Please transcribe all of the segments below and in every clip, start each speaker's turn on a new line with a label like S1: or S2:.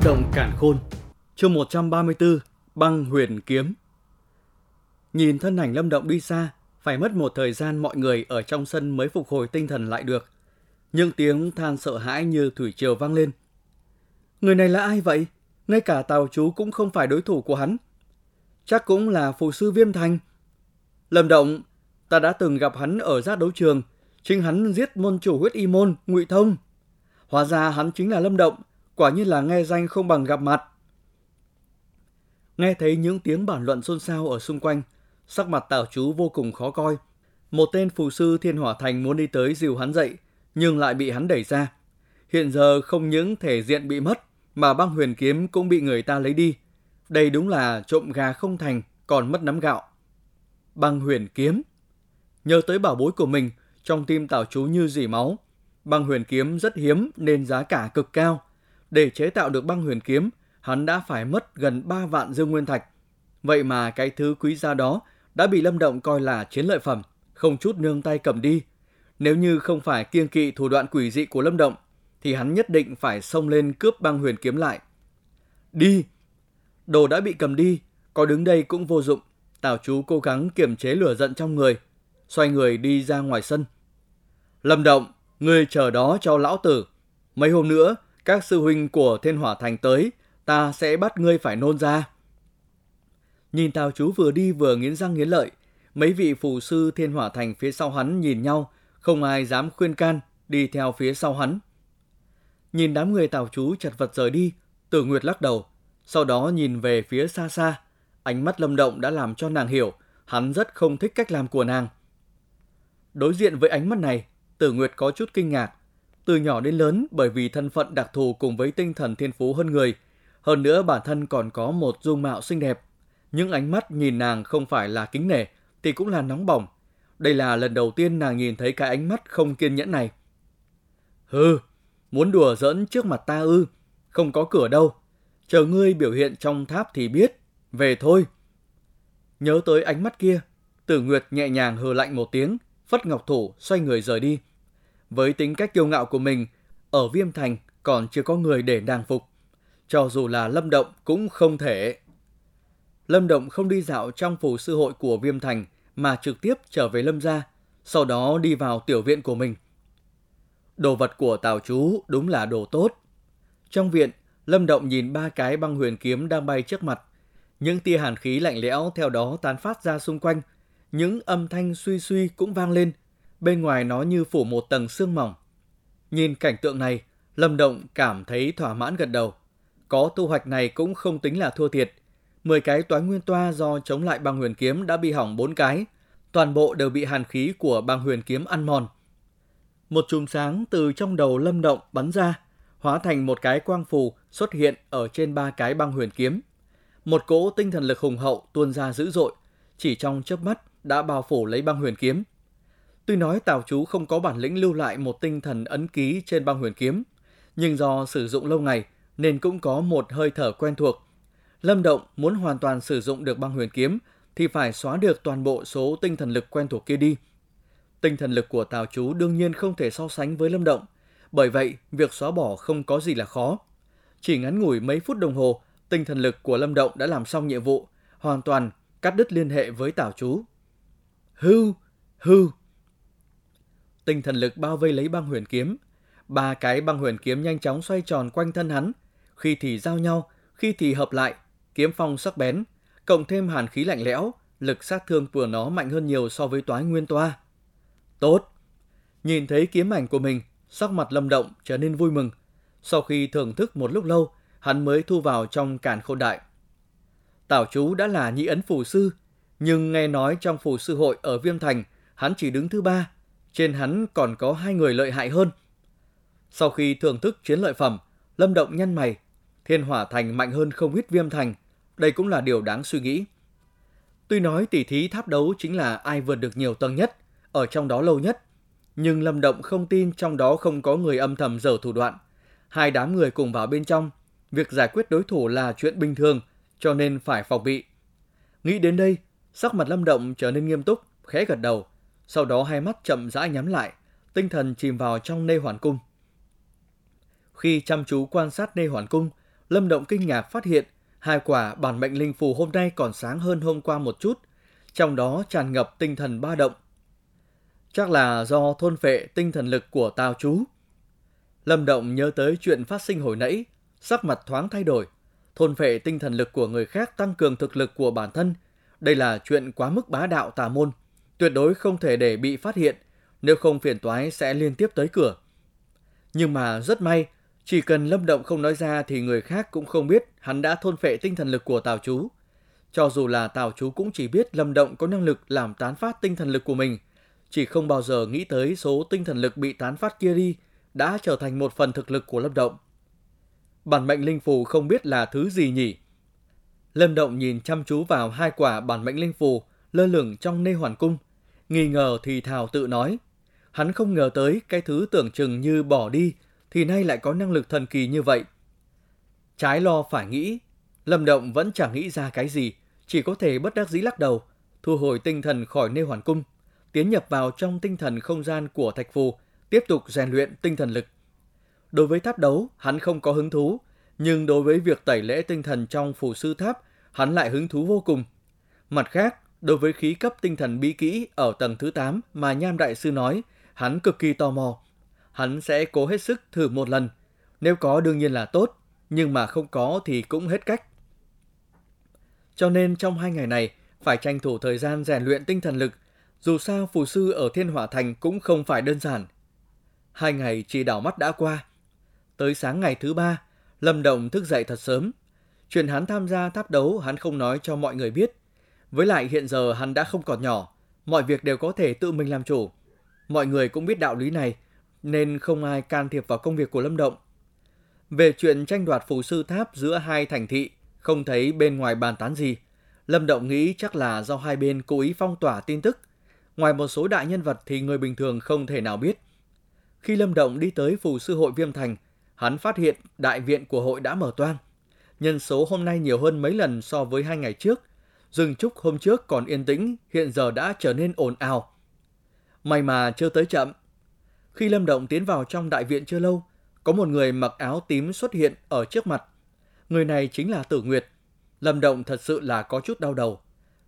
S1: Vũ động cản khôn. Chương 134 Băng huyền kiếm. Nhìn thân ảnh lâm động đi xa Phải mất một thời gian mọi người ở trong sân mới phục hồi tinh thần lại được. Những tiếng than sợ hãi như thủy triều vang lên. Người này là ai vậy? Ngay cả tàu chú cũng không phải đối thủ của hắn. Chắc cũng là phù sư viêm thành. Lâm động Ta đã từng gặp hắn ở giác đấu trường. Chính hắn giết môn chủ huyết y môn, ngụy Thông. Hóa ra hắn chính là Lâm Động, quả như là nghe danh không bằng gặp mặt. Nghe thấy những tiếng bàn luận xôn xao ở xung quanh, sắc mặt tảo chú vô cùng khó coi. Một tên phù sư thiên hỏa thành muốn đi tới dìu hắn dậy, nhưng lại bị hắn đẩy ra. Hiện giờ không những thể diện bị mất, mà băng huyền kiếm cũng bị người ta lấy đi. Đây đúng là trộm gà không thành, còn mất nắm gạo. Băng huyền kiếm. Nhớ tới bảo bối của mình, trong tim tảo chú như dỉ máu. Băng huyền kiếm rất hiếm nên giá cả cực cao. Để chế tạo được băng huyền kiếm, hắn đã phải mất gần 3 vạn dương nguyên thạch. Vậy mà cái thứ quý giá đó đã bị Lâm Động coi là chiến lợi phẩm, không chút nương tay cầm đi. Nếu như không phải kiêng kỵ thủ đoạn quỷ dị của Lâm Động, thì hắn nhất định phải xông lên cướp băng huyền kiếm lại. Đi! Đồ đã bị cầm đi, có đứng đây cũng vô dụng. Tào chú cố gắng kiềm chế lửa giận trong người, xoay người đi ra ngoài sân. Lâm Động, Ngươi chờ đó cho lão tử. Mấy hôm nữa, các sư huynh của Thiên Hỏa Thành tới, ta sẽ bắt ngươi phải nôn ra. Nhìn Tào chú vừa đi vừa nghiến răng nghiến lợi, mấy vị phù sư Thiên Hỏa Thành phía sau hắn nhìn nhau, không ai dám khuyên can, đi theo phía sau hắn. Nhìn đám người Tào chú chật vật rời đi, Tử Nguyệt lắc đầu, sau đó nhìn về phía xa xa, ánh mắt lâm động đã làm cho nàng hiểu, hắn rất không thích cách làm của nàng. Đối diện với ánh mắt này, Tử Nguyệt có chút kinh ngạc. Từ nhỏ đến lớn bởi vì thân phận đặc thù cùng với tinh thần thiên phú hơn người. Hơn nữa bản thân còn có một dung mạo xinh đẹp. Những ánh mắt nhìn nàng không phải là kính nể thì cũng là nóng bỏng. Đây là lần đầu tiên nàng nhìn thấy cái ánh mắt không kiên nhẫn này. Hừ, muốn đùa giỡn trước mặt ta ư, không có cửa đâu. Chờ ngươi biểu hiện trong tháp thì biết, về thôi. Nhớ tới ánh mắt kia, Tử Nguyệt nhẹ nhàng hừ lạnh một tiếng, phất ngọc thủ xoay người rời đi. Với tính cách kiêu ngạo của mình, ở Viêm Thành còn chưa có người để nàng phục. Cho dù là Lâm Động cũng không thể. Lâm Động không đi dạo trong phủ sư hội của Viêm Thành mà trực tiếp trở về Lâm gia, sau đó đi vào tiểu viện của mình. Đồ vật của Tào chú đúng là đồ tốt. Trong viện, Lâm Động nhìn ba cái băng huyền kiếm đang bay trước mặt. Những tia hàn khí lạnh lẽo theo đó tán phát ra xung quanh. Những âm thanh suy suy cũng vang lên, bên ngoài nó như phủ một tầng sương mỏng. Nhìn cảnh tượng này, Lâm Động cảm thấy thỏa mãn gật đầu. Có thu hoạch này cũng không tính là thua thiệt. 10 cái toái nguyên toa do chống lại băng huyền kiếm đã bị hỏng 4 cái, toàn bộ đều bị hàn khí của băng huyền kiếm ăn mòn. Một chùm sáng từ trong đầu Lâm Động bắn ra, hóa thành một cái quang phù xuất hiện ở trên ba cái băng huyền kiếm. Một cỗ tinh thần lực hùng hậu tuôn ra dữ dội, chỉ trong chớp mắt đã bao phủ lấy băng huyền kiếm. Tuy nói Tào Chú không có bản lĩnh lưu lại một tinh thần ấn ký trên băng huyền kiếm, nhưng do sử dụng lâu ngày nên cũng có một hơi thở quen thuộc. Lâm Động muốn hoàn toàn sử dụng được băng huyền kiếm thì phải xóa được toàn bộ số tinh thần lực quen thuộc kia đi. Tinh thần lực của Tào Chú đương nhiên không thể so sánh với Lâm Động, bởi vậy việc xóa bỏ không có gì là khó. Chỉ ngắn ngủi mấy phút đồng hồ, tinh thần lực của Lâm Động đã làm xong nhiệm vụ, hoàn toàn cắt đứt liên hệ với Tào Chú. Hưu, hưu, tinh thần lực bao vây lấy băng huyền kiếm. Ba cái băng huyền kiếm nhanh chóng xoay tròn quanh thân hắn, khi thì giao nhau, khi thì hợp lại, kiếm phong sắc bén, cộng thêm hàn khí lạnh lẽo, lực sát thương của nó mạnh hơn nhiều so với toái nguyên toa. Tốt! Nhìn thấy kiếm ảnh của mình, sắc mặt lâm động trở nên vui mừng. Sau khi thưởng thức một lúc lâu, hắn mới thu vào trong càn khôn đại. Tảo chú đã là nhị ấn phù sư, nhưng nghe nói trong phù sư hội ở Viêm Thành, hắn chỉ đứng thứ ba, trên hắn còn có hai người lợi hại hơn. Sau khi thưởng thức chiến lợi phẩm, Lâm Động nhăn mày, Thiên Hỏa Thành mạnh hơn không ít Viêm Thành, đây cũng là điều đáng suy nghĩ. Tuy nói tỷ thí tháp đấu chính là ai vượt được nhiều tầng nhất, ở trong đó lâu nhất, nhưng Lâm Động không tin trong đó không có người âm thầm dở thủ đoạn. Hai đám người cùng vào bên trong, việc giải quyết đối thủ là chuyện bình thường, cho nên phải phòng bị. Nghĩ đến đây, sắc mặt Lâm Động trở nên nghiêm túc, khẽ gật đầu, sau đó hai mắt chậm rãi nhắm lại, tinh thần chìm vào trong nê hoàn cung. Khi chăm chú quan sát nê hoàn cung, Lâm Động kinh ngạc phát hiện hai quả bản mệnh linh phù hôm nay còn sáng hơn hôm qua một chút, trong đó tràn ngập tinh thần ba động. Chắc là do thôn phệ tinh thần lực của Tào chú. Lâm Động nhớ tới chuyện phát sinh hồi nãy, sắc mặt thoáng thay đổi. Thôn phệ tinh thần lực của người khác tăng cường thực lực của bản thân. Đây là chuyện quá mức bá đạo tà môn, tuyệt đối không thể để bị phát hiện, nếu không phiền toái sẽ liên tiếp tới cửa. Nhưng mà rất may, chỉ cần Lâm Động không nói ra thì người khác cũng không biết hắn đã thôn phệ tinh thần lực của Tào Chú. Cho dù là Tào Chú cũng chỉ biết Lâm Động có năng lực làm tán phát tinh thần lực của mình, chỉ không bao giờ nghĩ tới số tinh thần lực bị tán phát kia đi đã trở thành một phần thực lực của Lâm Động. Bản mệnh linh phù không biết là thứ gì nhỉ? Lâm Động nhìn chăm chú vào hai quả bản mệnh linh phù lơ lửng trong nê hoàn cung, nghi ngờ thì thào tự nói. Hắn không ngờ tới cái thứ tưởng chừng như bỏ đi thì nay lại có năng lực thần kỳ như vậy. Trái lo phải nghĩ, Lâm Động vẫn chẳng nghĩ ra cái gì, chỉ có thể bất đắc dĩ lắc đầu, thu hồi tinh thần khỏi nê hoàn cung, tiến nhập vào trong tinh thần không gian của thạch phù, tiếp tục rèn luyện tinh thần lực. Đối với tháp đấu, hắn không có hứng thú, nhưng đối với việc tẩy lễ tinh thần trong phù sư tháp, hắn lại hứng thú vô cùng. Mặt khác, đối với khí cấp tinh thần bí kỹ ở tầng thứ 8 mà Nham Đại Sư nói, hắn cực kỳ tò mò. Hắn sẽ cố hết sức thử một lần. Nếu có đương nhiên là tốt, nhưng mà không có thì cũng hết cách. Cho nên trong hai ngày này, phải tranh thủ thời gian rèn luyện tinh thần lực. Dù sao phù sư ở Thiên Hỏa Thành cũng không phải đơn giản. Hai ngày chỉ đảo mắt đã qua. Tới sáng ngày thứ ba, Lâm Động thức dậy thật sớm. Chuyện hắn tham gia tháp đấu hắn không nói cho mọi người biết. Với lại hiện giờ hắn đã không còn nhỏ, mọi việc đều có thể tự mình làm chủ. Mọi người cũng biết đạo lý này, nên không ai can thiệp vào công việc của Lâm Động. Về chuyện tranh đoạt phù sư tháp giữa hai thành thị, không thấy bên ngoài bàn tán gì. Lâm Động nghĩ chắc là do hai bên cố ý phong tỏa tin tức. Ngoài một số đại nhân vật thì người bình thường không thể nào biết. Khi Lâm Động đi tới phù sư hội Viêm Thành, hắn phát hiện đại viện của hội đã mở toang. Nhân số hôm nay nhiều hơn mấy lần so với hai ngày trước. Rừng trúc hôm trước còn yên tĩnh, hiện giờ đã trở nên ồn ào. May mà chưa tới chậm. Khi Lâm Động tiến vào trong đại viện chưa lâu, có một người mặc áo tím xuất hiện ở trước mặt. Người này chính là Tử Nguyệt. Lâm Động thật sự là có chút đau đầu.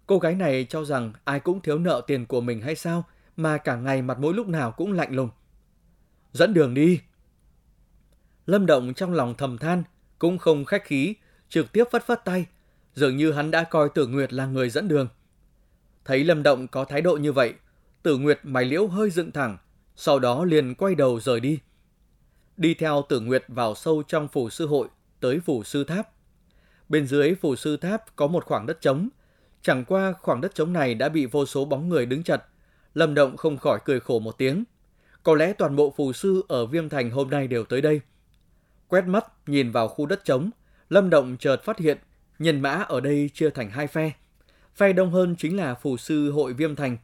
S1: Cô gái này cho rằng ai cũng thiếu nợ tiền của mình hay sao mà cả ngày mặt mỗi lúc nào cũng lạnh lùng. Dẫn đường đi. Lâm Động trong lòng thầm than, cũng không khách khí, trực tiếp phất phất tay, dường như hắn đã coi Tử Nguyệt là người dẫn đường. Thấy Lâm Động có thái độ như vậy, Tử Nguyệt mày liễu hơi dựng thẳng, sau đó liền quay đầu rời đi. Đi theo Tử Nguyệt vào sâu trong phủ sư hội, tới phủ sư tháp. Bên dưới phủ sư tháp có một khoảng đất trống. Chẳng qua khoảng đất trống này đã bị vô số bóng người đứng chặt. Lâm Động không khỏi cười khổ một tiếng. Có lẽ toàn bộ phù sư ở Viêm Thành hôm nay đều tới đây. Quét mắt nhìn vào khu đất trống, Lâm Động chợt phát hiện nhân mã ở đây chia thành hai phe. Phe đông hơn chính là phù sư hội Viêm Thành,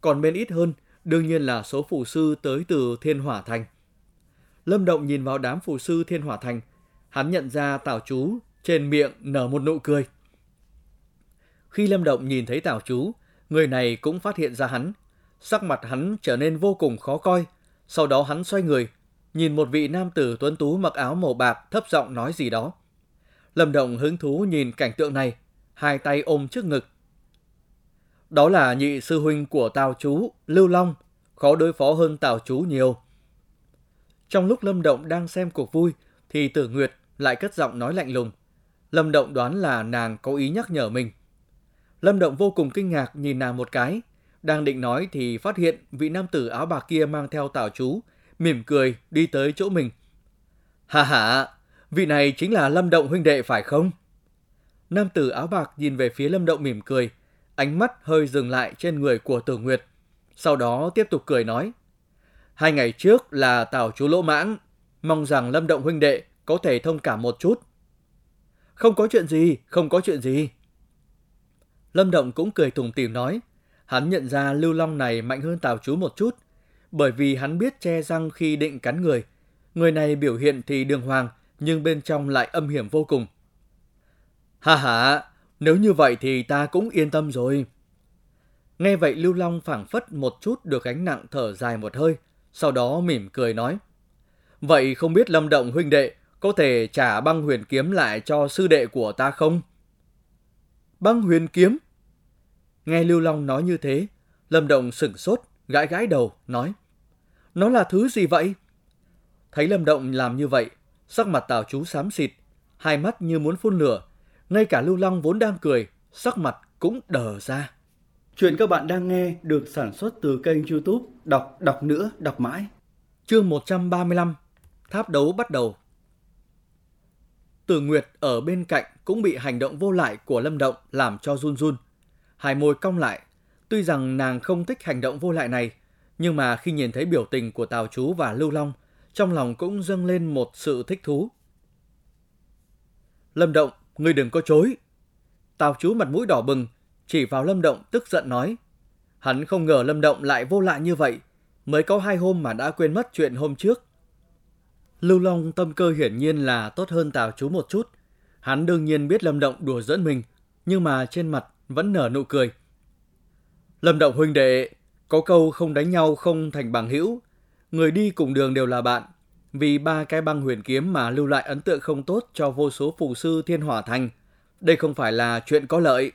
S1: còn bên ít hơn đương nhiên là số phù sư tới từ Thiên Hỏa Thành. Lâm Động nhìn vào đám phù sư Thiên Hỏa Thành, hắn nhận ra Tào Chú trên miệng nở một nụ cười. Khi Lâm Động nhìn thấy Tào Chú, người này cũng phát hiện ra hắn. Sắc mặt hắn trở nên vô cùng khó coi, sau đó hắn xoay người, nhìn một vị nam tử tuấn tú mặc áo màu bạc thấp giọng nói gì đó. Lâm Động hứng thú nhìn cảnh tượng này, hai tay ôm trước ngực. Đó là nhị sư huynh của Tào Chú, Lưu Long, khó đối phó hơn Tào Chú nhiều. Trong lúc Lâm Động đang xem cuộc vui, thì Tử Nguyệt lại cất giọng nói lạnh lùng. Lâm Động đoán là nàng có ý nhắc nhở mình. Lâm Động vô cùng kinh ngạc nhìn nàng một cái. Đang định nói thì phát hiện vị nam tử áo bạc kia mang theo tảo chú, mỉm cười đi tới chỗ mình. Hà hà, vị này chính là Lâm Động huynh đệ phải không? Nam tử áo bạc nhìn về phía Lâm Động mỉm cười, ánh mắt hơi dừng lại trên người của Tử Nguyệt. Sau đó tiếp tục cười nói. Hai ngày trước là tào chú lỗ mãng, mong rằng Lâm Động huynh đệ có thể thông cảm một chút. Không có chuyện gì, không có chuyện gì. Lâm Động cũng cười tùng tìm nói, hắn nhận ra Lưu Long này mạnh hơn Tào Chú một chút, bởi vì hắn biết che răng khi định cắn người. Người này biểu hiện thì đường hoàng, nhưng bên trong lại âm hiểm vô cùng. Ha ha, nếu như vậy thì ta cũng yên tâm rồi. Nghe vậy Lưu Long phảng phất một chút được gánh nặng thở dài một hơi, sau đó mỉm cười nói. Vậy không biết Lâm Động huynh đệ có thể trả băng huyền kiếm lại cho sư đệ của ta không? Băng huyền kiếm? Nghe Lưu Long nói như thế, Lâm Động sửng sốt, gãi gãi đầu, nói. Nó là thứ gì vậy? Thấy Lâm Động làm như vậy, sắc mặt Tào chú xám xịt, hai mắt như muốn phun lửa. Ngay cả Lưu Long vốn đang cười, sắc mặt cũng đờ ra.
S2: Chuyện các bạn đang nghe được sản xuất từ kênh youtube Đọc Đọc Nữa Đọc Mãi.
S1: Chương 135 Tháp đấu bắt đầu Tử Nguyệt ở bên cạnh cũng bị hành động vô lại của Lâm Động làm cho run run. Hai môi cong lại, tuy rằng nàng không thích hành động vô lại này, nhưng mà khi nhìn thấy biểu tình của Tào Chú và Lưu Long, trong lòng cũng dâng lên một sự thích thú. Lâm Động, ngươi đừng có chối. Tào Chú mặt mũi đỏ bừng, chỉ vào Lâm Động tức giận nói. Hắn không ngờ Lâm Động lại vô lại như vậy, mới có hai hôm mà đã quên mất chuyện hôm trước. Lưu Long tâm cơ hiển nhiên là tốt hơn Tào Chú một chút. Hắn đương nhiên biết Lâm Động đùa dẫn mình, nhưng mà trên mặt vẫn nở nụ cười. Lâm Động huynh đệ, có câu không đánh nhau không thành bằng hữu, người đi cùng đường đều là bạn. Vì ba cái băng huyền kiếm mà lưu lại ấn tượng không tốt cho vô số phù sư thiên hỏa thành. Đây không phải là chuyện có lợi.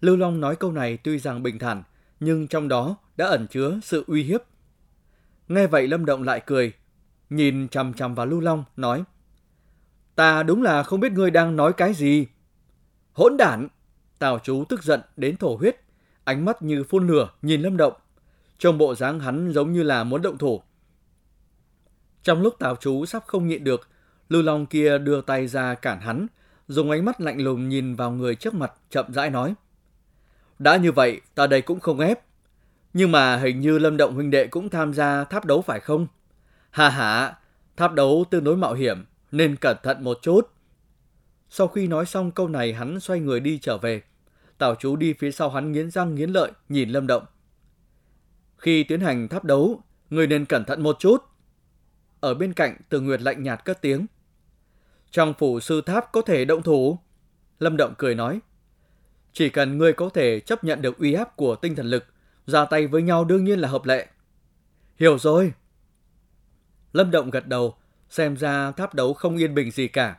S1: Lưu Long nói câu này tuy rằng bình thản, nhưng trong đó đã ẩn chứa sự uy hiếp. Nghe vậy Lâm Động lại cười, nhìn chằm chằm vào Lưu Long, nói Ta đúng là không biết ngươi đang nói cái gì. Hỗn đản! Tào chú tức giận đến thổ huyết, ánh mắt như phun lửa nhìn Lâm Động. Trong bộ dáng hắn giống như là muốn động thủ. Trong lúc Tào chú sắp không nhịn được, Lưu Long kia đưa tay ra cản hắn, dùng ánh mắt lạnh lùng nhìn vào người trước mặt, chậm rãi nói. Đã như vậy, ta đây cũng không ép. Nhưng mà hình như Lâm Động huynh đệ cũng tham gia tháp đấu phải không? Hà hà, tháp đấu tương đối mạo hiểm, nên cẩn thận một chút. Sau khi nói xong câu này hắn xoay người đi trở về. Tào chú đi phía sau hắn nghiến răng nghiến lợi nhìn Lâm Động. Khi tiến hành tháp đấu, người nên cẩn thận một chút. Ở bên cạnh Từ Nguyệt lạnh nhạt cất tiếng. Trong phủ sư tháp có thể động thủ. Lâm Động cười nói. Chỉ cần ngươi có thể chấp nhận được uy áp của tinh thần lực, ra tay với nhau đương nhiên là hợp lệ. Hiểu rồi. Lâm Động gật đầu, xem ra tháp đấu không yên bình gì cả.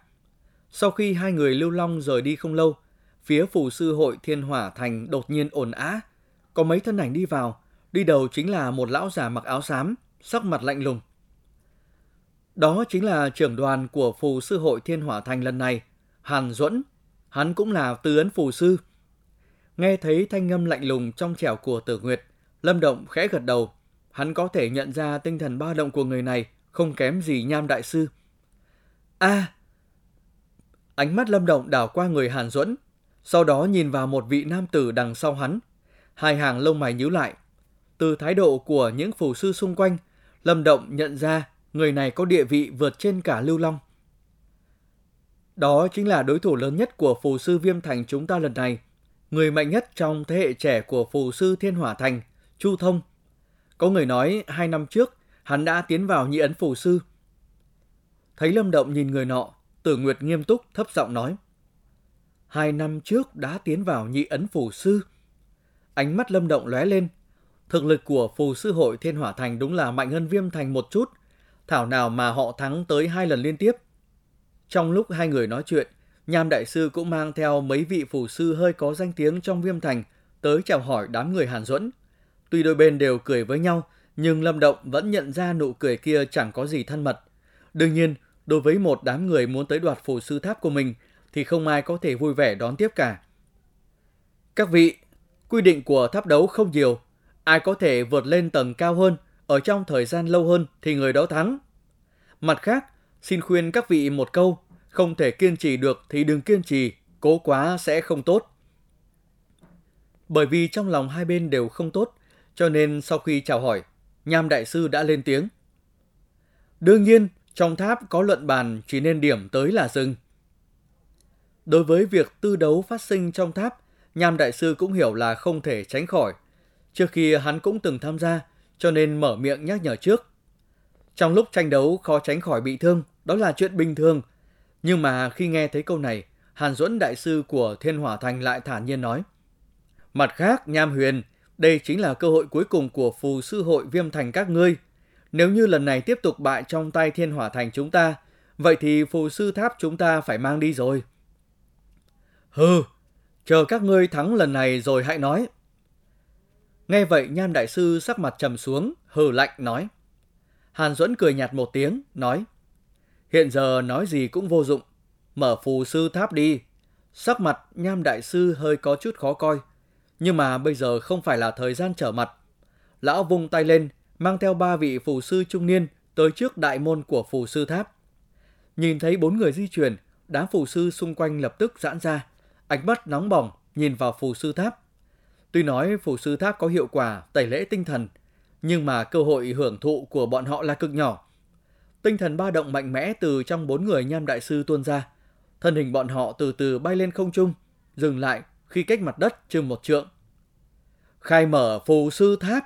S1: Sau khi hai người lưu long rời đi không lâu, phía phủ sư hội Thiên Hỏa Thành đột nhiên ồn á. Có mấy thân ảnh đi vào, đi đầu chính là một lão già mặc áo xám, sắc mặt lạnh lùng. Đó chính là trưởng đoàn của phù sư hội Thiên Hỏa Thành lần này, Hàn Duẫn. Hắn cũng là tư ấn phù sư. Nghe thấy thanh ngâm lạnh lùng trong trẻo của tử nguyệt, Lâm Động khẽ gật đầu. Hắn có thể nhận ra tinh thần ba động của người này không kém gì nham đại sư. a Ánh mắt Lâm Động đảo qua người Hàn Duẫn, sau đó nhìn vào một vị nam tử đằng sau hắn. Hai hàng lông mày nhíu lại. Từ thái độ của những phù sư xung quanh, Lâm Động nhận ra người này có địa vị vượt trên cả Lưu Long. Đó chính là đối thủ lớn nhất của phù sư Viêm Thành chúng ta lần này. Người mạnh nhất trong thế hệ trẻ của phù sư Thiên Hỏa Thành, Chu Thông. Có người nói hai năm trước, hắn đã tiến vào nhị ấn phù sư. Thấy Lâm Động nhìn người nọ, Tử Nguyệt nghiêm túc thấp giọng nói. Hai năm trước đã tiến vào nhị ấn phù sư. Ánh mắt Lâm Động lóe lên. Thực lực của phù sư hội Thiên Hỏa Thành đúng là mạnh hơn Viêm Thành một chút. Thảo nào mà họ thắng tới hai lần liên tiếp. Trong lúc hai người nói chuyện, Nham Đại Sư cũng mang theo mấy vị phù sư hơi có danh tiếng trong Viêm Thành tới chào hỏi đám người Hàn Duẫn. Tuy đôi bên đều cười với nhau, nhưng Lâm Động vẫn nhận ra nụ cười kia chẳng có gì thân mật. Đương nhiên, đối với một đám người muốn tới đoạt phù sư tháp của mình, thì không ai có thể vui vẻ đón tiếp cả. Các vị, quy định của tháp đấu không nhiều, ai có thể vượt lên tầng cao hơn ở trong thời gian lâu hơn thì người đó thắng. Mặt khác, xin khuyên các vị một câu, không thể kiên trì được thì đừng kiên trì, cố quá sẽ không tốt. Bởi vì trong lòng hai bên đều không tốt, cho nên sau khi chào hỏi, Nham Đại Sư đã lên tiếng. Đương nhiên, trong tháp có luận bàn chỉ nên điểm tới là dừng. Đối với việc tư đấu phát sinh trong tháp, Nham Đại Sư cũng hiểu là không thể tránh khỏi. Trước khi hắn cũng từng tham gia, cho nên mở miệng nhắc nhở trước. Trong lúc tranh đấu khó tránh khỏi bị thương, đó là chuyện bình thường. Nhưng mà khi nghe thấy câu này, Hàn Duẫn Đại Sư của Thiên Hỏa Thành lại thản nhiên nói. Mặt khác, Nham Huyền, đây chính là cơ hội cuối cùng của phù sư hội viêm thành các ngươi. Nếu như lần này tiếp tục bại trong tay Thiên Hỏa Thành chúng ta, Vậy thì phù sư tháp chúng ta phải mang đi rồi. Hừ, chờ các ngươi thắng lần này rồi hãy nói. Nghe vậy Nham Đại Sư sắc mặt trầm xuống, hừ lạnh nói. Hàn Duẫn cười nhạt một tiếng, nói. Hiện giờ nói gì cũng vô dụng, mở phù sư tháp đi. Sắc mặt Nham Đại Sư hơi có chút khó coi, nhưng mà bây giờ không phải là thời gian trở mặt. Lão vung tay lên, mang theo ba vị phù sư trung niên tới trước đại môn của phù sư tháp. Nhìn thấy bốn người di chuyển, đám phù sư xung quanh lập tức giãn ra, ánh mắt nóng bỏng nhìn vào phù sư tháp. Tuy nói phù sư tháp có hiệu quả tẩy lễ tinh thần, nhưng mà cơ hội hưởng thụ của bọn họ là cực nhỏ. Tinh thần ba động mạnh mẽ từ trong bốn người nham đại sư tuôn ra. Thân hình bọn họ từ từ bay lên không trung, dừng lại khi cách mặt đất chừng một trượng. Khai mở phù sư tháp.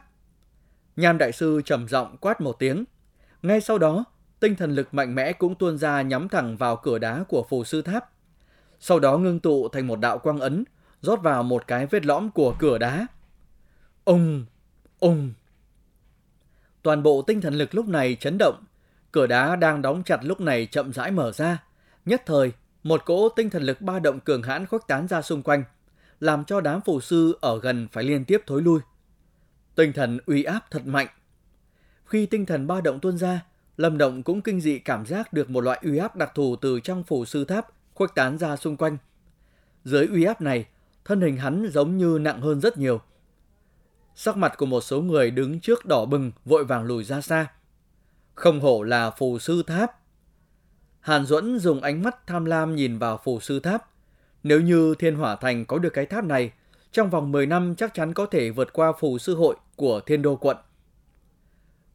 S1: Nham đại sư trầm giọng quát một tiếng. Ngay sau đó, tinh thần lực mạnh mẽ cũng tuôn ra nhắm thẳng vào cửa đá của phù sư tháp. Sau đó ngưng tụ thành một đạo quang ấn, rót vào một cái vết lõm của cửa đá. Ông, ông. Toàn bộ tinh thần lực lúc này chấn động, cửa đá đang đóng chặt lúc này chậm rãi mở ra. Nhất thời, một cỗ tinh thần lực ba động cường hãn khuếch tán ra xung quanh, làm cho đám phù sư ở gần phải liên tiếp thối lui. Tinh thần uy áp thật mạnh. Khi tinh thần ba động tuôn ra, Lâm Động cũng kinh dị cảm giác được một loại uy áp đặc thù từ trong phù sư tháp khuếch tán ra xung quanh. Dưới uy áp này, thân hình hắn giống như nặng hơn rất nhiều. Sắc mặt của một số người đứng trước đỏ bừng vội vàng lùi ra xa. Không hổ là phù sư tháp. Hàn Duẫn dùng ánh mắt tham lam nhìn vào phù sư tháp. Nếu như Thiên Hỏa Thành có được cái tháp này, trong vòng 10 năm chắc chắn có thể vượt qua phù sư hội của Thiên Đô quận.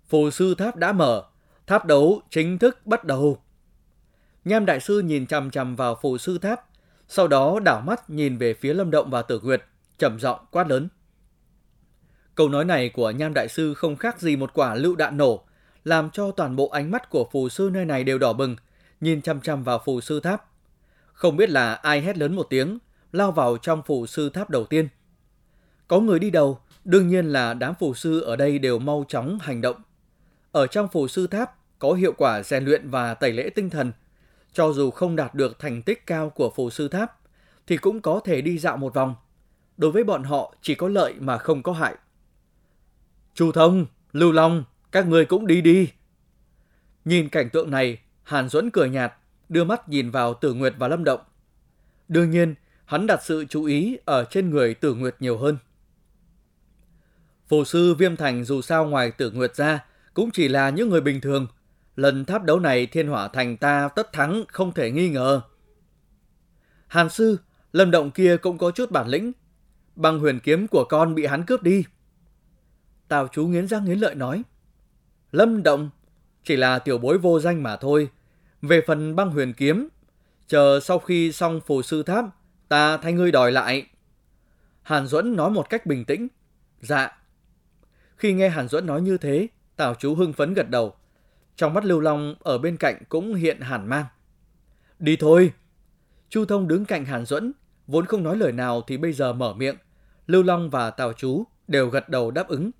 S1: Phù sư tháp đã mở, tháp đấu chính thức bắt đầu. Nham đại sư nhìn chằm chằm vào phù sư tháp, sau đó đảo mắt nhìn về phía Lâm Động và Tử Nguyệt, trầm giọng quát lớn. Câu nói này của Nham đại sư không khác gì một quả lựu đạn nổ, làm cho toàn bộ ánh mắt của phù sư nơi này đều đỏ bừng, nhìn chăm chăm vào phù sư tháp. Không biết là ai hét lớn một tiếng, lao vào trong phù sư tháp đầu tiên. Có người đi đầu, đương nhiên là đám phù sư ở đây đều mau chóng hành động. Ở trong phù sư tháp có hiệu quả rèn luyện và tẩy lễ tinh thần. Cho dù không đạt được thành tích cao của phù sư tháp, thì cũng có thể đi dạo một vòng. Đối với bọn họ chỉ có lợi mà không có hại. Chu Thông, Lưu Long, các người cũng đi đi. Nhìn cảnh tượng này, Hàn Duẫn cười nhạt, đưa mắt nhìn vào Tử Nguyệt và Lâm Động. Đương nhiên, hắn đặt sự chú ý ở trên người Tử Nguyệt nhiều hơn. Phù sư Viêm Thành dù sao ngoài Tử Nguyệt ra, cũng chỉ là những người bình thường. Lần tháp đấu này Thiên Hỏa Thành ta tất thắng không thể nghi ngờ. Hàn sư, Lâm Động kia cũng có chút bản lĩnh. Băng huyền kiếm của con bị hắn cướp đi. Tào chú nghiến răng nghiến lợi nói. Lâm Động, chỉ là tiểu bối vô danh mà thôi. Về phần băng huyền kiếm, chờ sau khi xong phù sư tháp, ta thay ngươi đòi lại. Hàn Duẫn nói một cách bình tĩnh. Dạ. Khi nghe Hàn Duẫn nói như thế, Tào chú hưng phấn gật đầu. Trong mắt Lưu Long ở bên cạnh cũng hiện hàn mang. Đi thôi. Chu Thông đứng cạnh Hàn Duẫn, vốn không nói lời nào thì bây giờ mở miệng. Lưu Long và Tào chú đều gật đầu đáp ứng.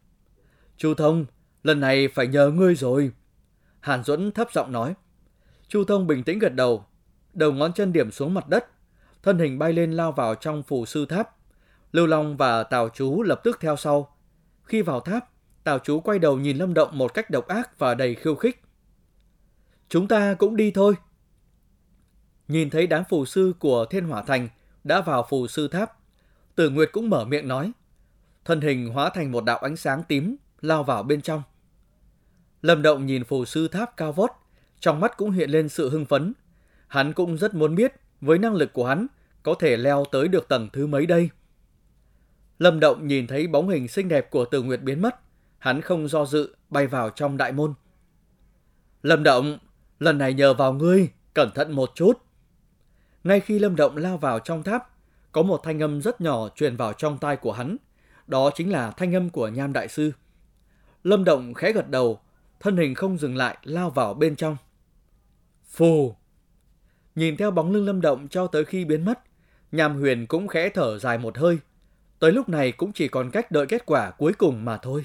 S1: Chu Thông, lần này phải nhờ ngươi rồi. Hàn Duẫn thấp giọng nói. Chu Thông bình tĩnh gật đầu, đầu ngón chân điểm xuống mặt đất, thân hình bay lên lao vào trong phù sư tháp. Lưu Long và Tào Chú lập tức theo sau. Khi vào tháp, Tào Chú quay đầu nhìn Lâm Động một cách độc ác và đầy khiêu khích. Chúng ta cũng đi thôi. Nhìn thấy đám phù sư của Thiên Hỏa Thành đã vào phù sư tháp, Tử Nguyệt cũng mở miệng nói. Thân hình hóa thành một đạo ánh sáng tím, lao vào bên trong. Lâm Động nhìn phù sư tháp cao vót, trong mắt cũng hiện lên sự hưng phấn. Hắn cũng rất muốn biết với năng lực của hắn có thể leo tới được tầng thứ mấy đây. Lâm Động nhìn thấy bóng hình xinh đẹp của Từ Nguyệt biến mất, hắn không do dự bay vào trong đại môn. Lâm Động, lần này nhờ vào ngươi, cẩn thận một chút. Ngay khi Lâm Động lao vào trong tháp, có một thanh âm rất nhỏ truyền vào trong tai của hắn. Đó chính là thanh âm của Nham Đại Sư. Lâm Động khẽ gật đầu, thân hình không dừng lại lao vào bên trong. Phù! Nhìn theo bóng lưng Lâm Động cho tới khi biến mất, Nham Huyền cũng khẽ thở dài một hơi. Tới lúc này cũng chỉ còn cách đợi kết quả cuối cùng mà thôi.